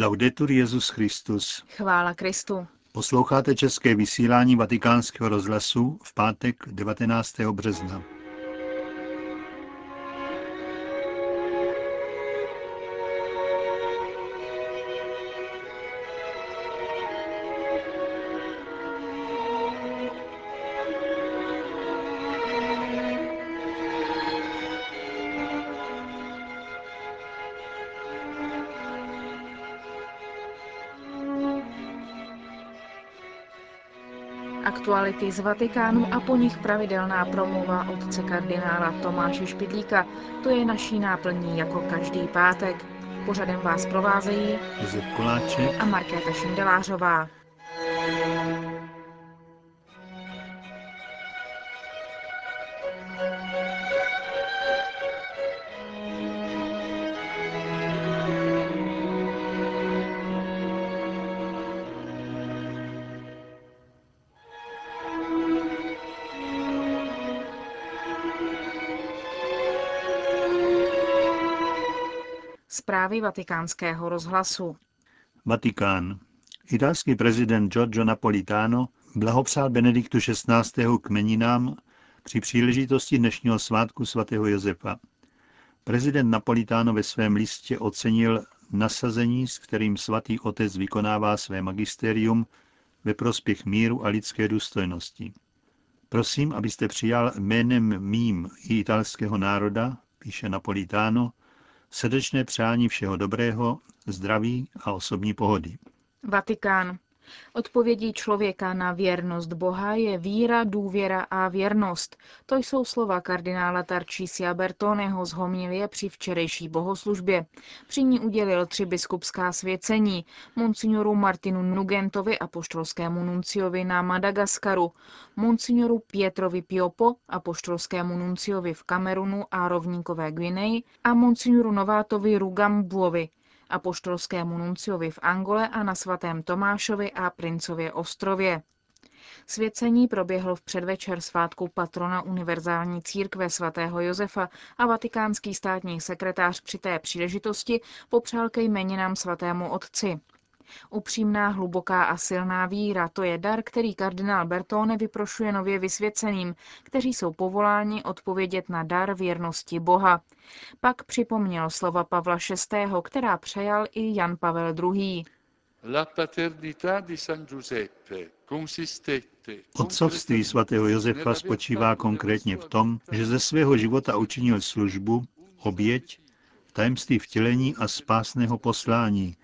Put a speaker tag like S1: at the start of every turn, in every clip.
S1: Laudetur Jezus Christus.
S2: Chvála Kristu.
S1: Posloucháte české vysílání Vatikánského rozhlasu v pátek 19. března.
S2: Aktuality z Vatikánu a po nich pravidelná promluva otce kardinála Tomáše Špidlíka. To je naší náplní jako každý pátek. Pořadem vás provázejí
S1: Josef Koláček
S2: a Markéta Šindelářová. Zprávy vatikánského rozhlasu.
S1: Vatikán. Italský prezident Giorgio Napolitano blahopřál Benediktu XVI. k meninám při příležitosti dnešního svátku svatého Josefa. Prezident Napolitano ve svém listě ocenil nasazení, s kterým svatý otec vykonává své magisterium ve prospěch míru a lidské důstojnosti. Prosím, abyste přijal jménem mým i italského národa, píše Napolitano, srdečné přání všeho dobrého, zdraví a osobní pohody.
S2: Vatikán. Odpovědí člověka na věrnost Boha je víra, důvěra a věrnost. To jsou slova kardinála Tarcísia Bertoneho z homilie při včerejší bohoslužbě. Při ní udělil tři biskupská svěcení monsignoru Martinu Nugentovi a poštolskému nunciovi na Madagaskaru, monsignoru Pietrovi Piopo a poštolskému nunciovi v Kamerunu a rovníkové Gvineji a monsignoru Novátovi Rugambuovi, apoštolskému nunciovi v Angole a na svatém Tomášovi a Princově ostrově. Svěcení proběhlo v předvečer svátku patrona Univerzální církve svatého Josefa a vatikánský státní sekretář při té příležitosti popřál ke jmeninám svatému otci. Upřímná, hluboká a silná víra, to je dar, který kardinál Bertone vyprošuje nově vysvěceným, kteří jsou povoláni odpovědět na dar věrnosti Boha. Pak připomněl slova Pavla VI., která přejal i Jan Pavel II.
S3: La paternità di San Giuseppe consistette
S1: Otcovství svatého Josefa spočívá konkrétně v tom, že ze svého života učinil službu, oběť, tajemství vtělení a spásného poslání,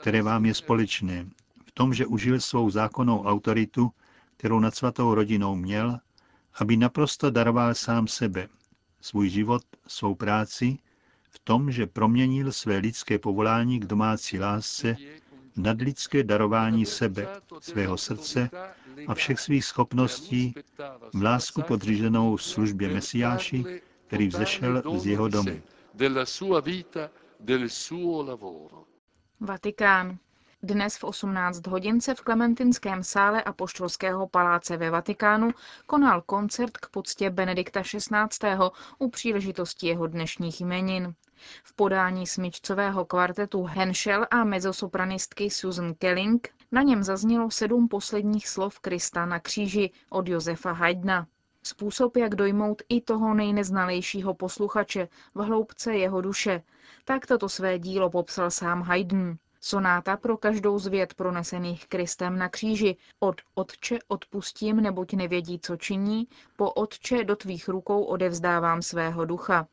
S1: které vám je společné, v tom, že užil svou zákonnou autoritu, kterou nad svatou rodinou měl, aby naprosto daroval sám sebe, svůj život, svou práci, v tom, že proměnil své lidské povolání k domácí lásce nadlidské darování sebe, svého srdce a všech svých schopností v lásku podřízenou službě Mesiáši, který vzešel z jeho domu.
S2: Vatikán. Dnes v 18 hodin se v Klementinském sále Apoštolského paláce ve Vatikánu konal koncert k poctě Benedikta XVI. u příležitosti jeho dnešních jmenin. V podání smyčcového kvartetu Henschel a mezosopranistky Susan Kelling na něm zaznělo sedm posledních slov Krista na kříži od Josefa Haydna. Způsob, jak dojmout i toho nejneznalejšího posluchače v hloubce jeho duše, tak toto své dílo popsal sám Haydn. Sonáta pro každou z věd pronesených Kristem na kříži, od Otče odpustím, neboť nevědí, co činí, po Otče do tvých rukou odevzdávám svého ducha.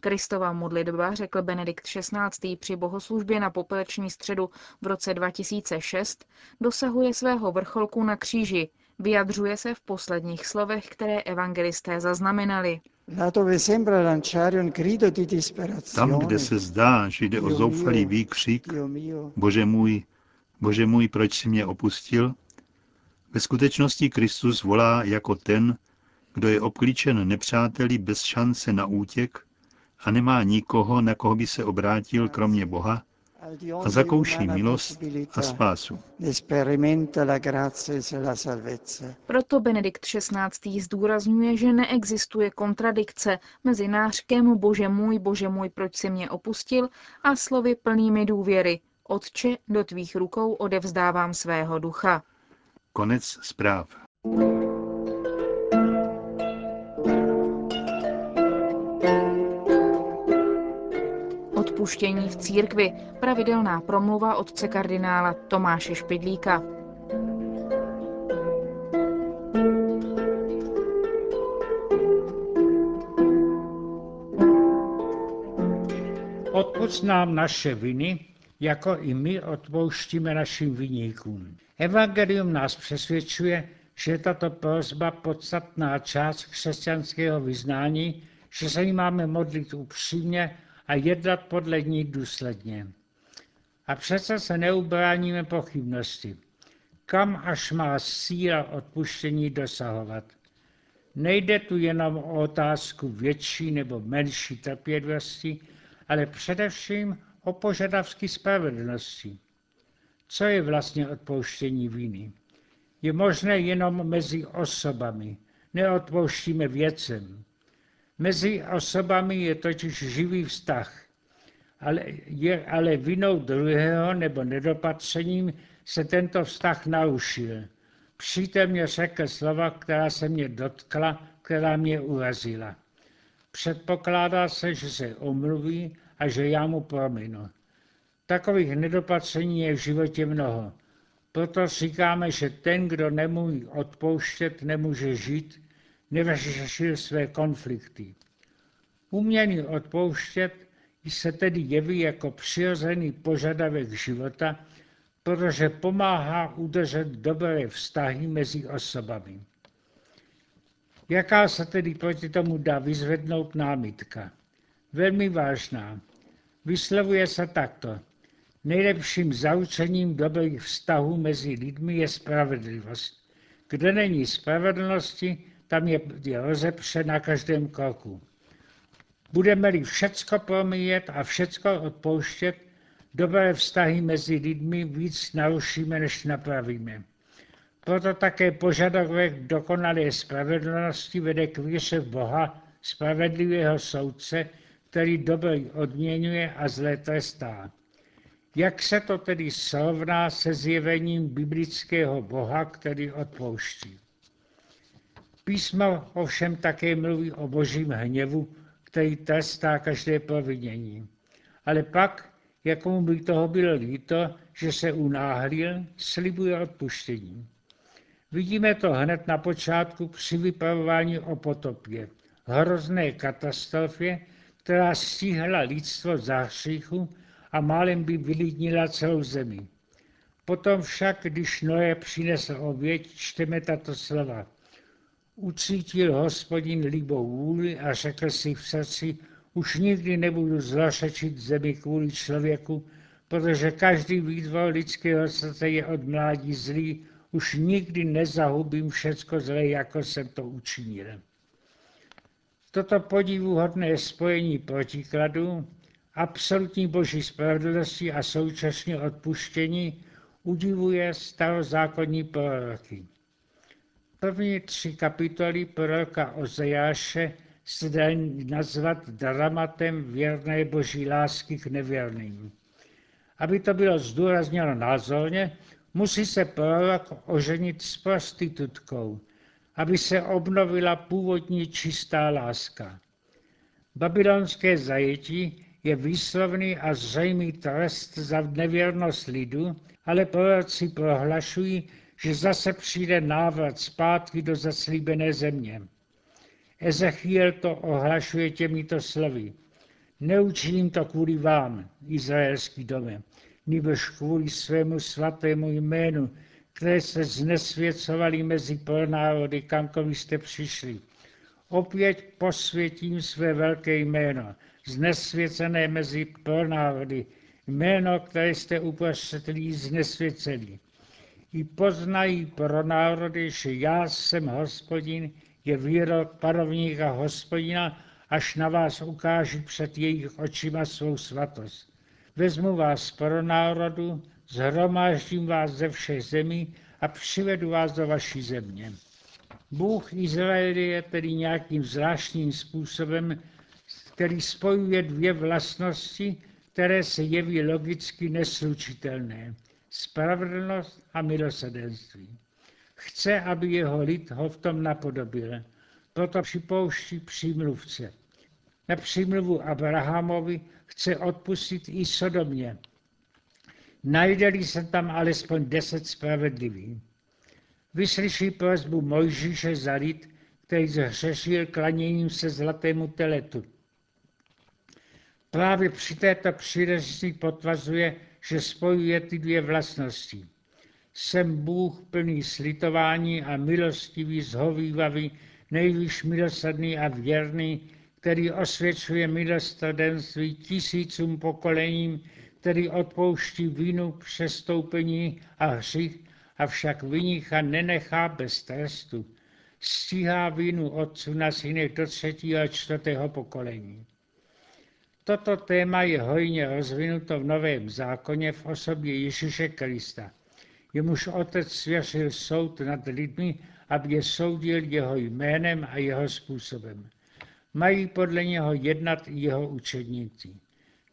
S2: Kristova modlitba, řekl Benedikt XVI. při bohoslužbě na popeleční středu v roce 2006, dosahuje svého vrcholku na kříži, vyjadřuje se v posledních slovech, které evangelisté zaznamenali.
S1: Tam, kde se zdá, že jde o zoufalý výkřik, Bože můj, Bože můj, proč si mě opustil, ve skutečnosti Kristus volá jako ten, kdo je obklíčen nepřáteli bez šance na útěk a nemá nikoho, na koho by se obrátil kromě Boha a zakouší milost a spásu.
S2: Proto Benedikt XVI. zdůrazňuje, že neexistuje kontradikce mezi nářkem Bože můj, Bože můj, proč si mě opustil a slovy plnými důvěry. Otče, do tvých rukou odevzdávám svého ducha.
S1: Konec zpráv.
S2: Odpuštění v církvi. Pravidelná promluva otce kardinála Tomáše Špidlíka.
S4: Odpust nám naše viny, jako i my odpouštíme našim viníkům. Evangelium nás přesvědčuje, že je tato prozba podstatná část křesťanského vyznání, že se jí máme modlit upřímně a jednat podle ní důsledně. A přece se neubráníme pochybnosti. Kam až má síla odpuštění dosahovat? Nejde tu jenom o otázku větší nebo menší trpělivosti, ale především o požadavky spravedlnosti. Co je vlastně odpouštění viny? Je možné jenom mezi osobami. Neodpouštíme věcem. Mezi osobami je totiž živý vztah, ale, je, ale vinou druhého nebo nedopatřením se tento vztah narušil. Přítel mě řekl slova, která se mě dotkla, která mě urazila. Předpokládá se, že se omluví a že já mu prominu. Takových nedopatření je v životě mnoho. Proto říkáme, že ten, kdo nemůže odpouštět, nemůže žít, nevyřešil své konflikty. Umění odpouštět se tedy jeví jako přirozený požadavek života, protože pomáhá udržet dobré vztahy mezi osobami. Jaká se tedy proti tomu dá vyzvednout námitka? Velmi vážná. Vyslovuje se takto. Nejlepším zaučením dobrých vztahů mezi lidmi je spravedlivost. Kde není spravedlnosti, tam je, je rozepře na každém kroku. Budeme-li všecko promíjet a všecko odpouštět, dobré vztahy mezi lidmi víc narušíme, než napravíme. Proto také požadavek dokonalé spravedlnosti vede k víře v Boha, spravedlivého soudce, který dobrý odměňuje a zlé trestá. Jak se to tedy srovná se zjevením biblického Boha, který odpouští? Písmo ovšem také mluví o božím hněvu, který trestá každé provinění. Ale pak, jakomu by toho bylo líto, že se unáhlil, slibuje odpuštění. Vidíme to hned na počátku při vypravování o potopě, hrozné katastrofě, která stíhla lidstvo za hříchu a málem by vylidnila celou zemi. Potom však, když Noé přinesl oběť, čteme tato slova. Ucítil hospodin líbou vůli a řekl si v srdci, už nikdy nebudu zlošečit zemi kvůli člověku, protože každý výtvor lidského srdce je od mládí zlý, už nikdy nezahubím všecko zlé, jako jsem to učinil. Toto podivuhodné spojení protikladů, absolutní boží spravedlnosti a současně odpuštění udivuje starozákonní proroky. První tři kapitoly proroka Ozejáše se dají nazvat dramatem věrné boží lásky k nevěrným. Aby to bylo zdůrazněno názorně, musí se prorok oženit s prostitutkou, aby se obnovila původní čistá láska. Babylonské zajetí je výslovný a zřejmý trest za nevěrnost lidu, ale proroci prohlašují, že zase přijde návrat zpátky do zaslíbené země. Ezechiel to ohlašuje těmito slovy. Neučiním to kvůli vám, izraelský dome, nebož kvůli svému svatému jménu, které se znesvěcovali mezi pronárody, kamko jste přišli. Opět posvětím své velké jméno, znesvěcené mezi pronárody, jméno, které jste uprostřed znesvěceli. I poznají pro národy, že já jsem hospodin, je výrok panovníka hospodina, až na vás ukáží před jejich očima svou svatost. Vezmu vás pro národu, zhromáždím vás ze všech zemí a přivedu vás do vaší země. Bůh Izraeli je tedy nějakým zvláštním způsobem, který spojuje dvě vlastnosti, které se jeví logicky neslučitelné. Spravedlnost a milosedenství. Chce, aby jeho lid ho v tom napodobil. Proto připouští přímluvce. Na přímluvu Abrahamovi chce odpustit i Sodomě. Najde-li se tam alespoň deset spravedlivých. Vyslyší prozbu Mojžíše za lid, který zhřešil klaněním se zlatému teletu. Právě při této příležitosti potvazuje, že spojuje ty dvě vlastnosti. Jsem Bůh plný slitování a milostivý, zhovývavý, nejvíš milosrdný a věrný, který osvědčuje milostrdenství tisícům pokolením, který odpouští vinu, přestoupení a hřích, avšak vynicha nenechá bez trestu. Stíhá vinu otců na synech do třetího a čtvrtého pokolení. Toto téma je hojně rozvinuto v Novém zákoně v osobě Ježíše Krista. Jemuž otec svěřil soud nad lidmi, aby je soudil jeho jménem a jeho způsobem. Mají podle něho jednat i jeho učedníci.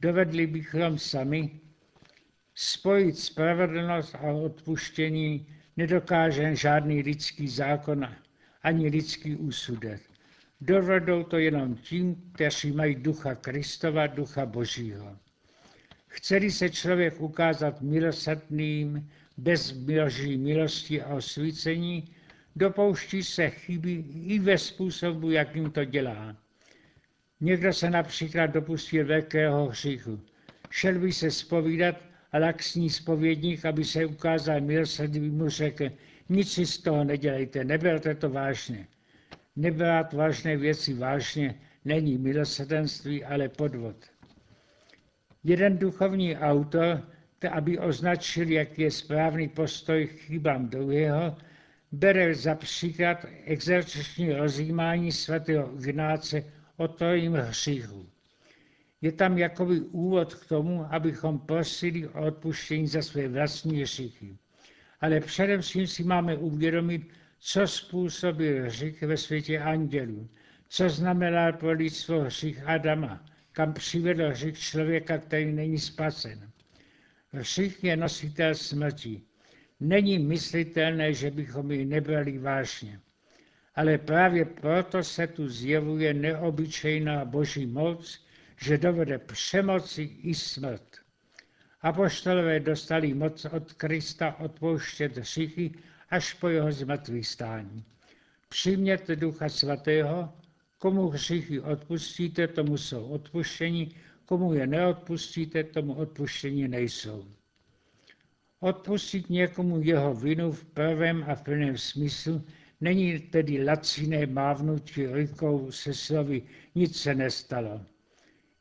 S4: Dovedli bychom sami spojit spravedlnost a odpuštění nedokáže žádný lidský zákon ani lidský úsudek. Dovedou to jenom tím, kteří mají ducha Kristova, ducha Božího. Chceli se člověk ukázat milosrdným, bez boží milosti a osvícení, dopouští se chyby i ve způsobu, jakým to dělá. Někdo se například dopustil velkého hříchu. Šel by se spovídat a laxní spovědník, aby se ukázal milosrdný, mu řekl, nic si z toho nedělejte, neberte to vážně. Nebrát vážné věci vážně není milosrdenství, ale podvod. Jeden duchovní autor, aby označil, jaký je správný postoj k chybám druhého, bere za příklad exerciční rozjímání svatého Ignáce o trojím hříchu. Je tam jakoby úvod k tomu, abychom prosili o odpuštění za své vlastní hříchy. Ale především si máme uvědomit, co způsobil hřích ve světě andělů, co znamená pro lidstvo hřích Adama, kam přivedl hřích člověka, který není spasen. Hřích je nositel smrti. Není myslitelné, že bychom ji nebrali vážně. Ale právě proto se tu zjevuje neobyčejná boží moc, že dovede přemoci i smrt. Apoštolové dostali moc od Krista odpouštět hříchy až po jeho zmrtvých stání. Přijměte Ducha Svatého, komu hříchy odpustíte, tomu jsou odpuštění, komu je neodpustíte, tomu odpuštění nejsou. Odpustit někomu jeho vinu v prvém a plném smyslu není tedy laciné mávnutí rukou se slovy nic se nestalo.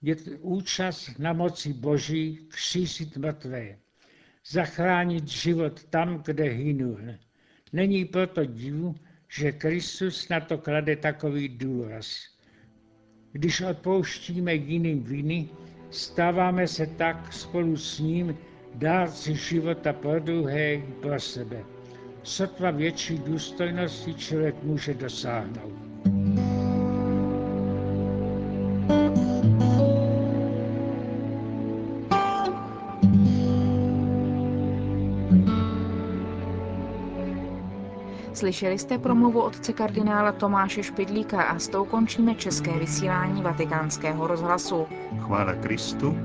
S4: Je to účast na moci Boží křísit mrtvé, zachránit život tam, kde hynul. Není proto divu, že Kristus na to klade takový důraz. Když odpouštíme jiným viny, stáváme se tak spolu s ním dárci života pro druhé i pro sebe. Sotva větší důstojnosti člověk může dosáhnout.
S2: Slyšeli jste promluvu otce kardinála Tomáše Špidlíka a s tou končíme české vysílání vatikánského rozhlasu.
S1: Chvála Kristu.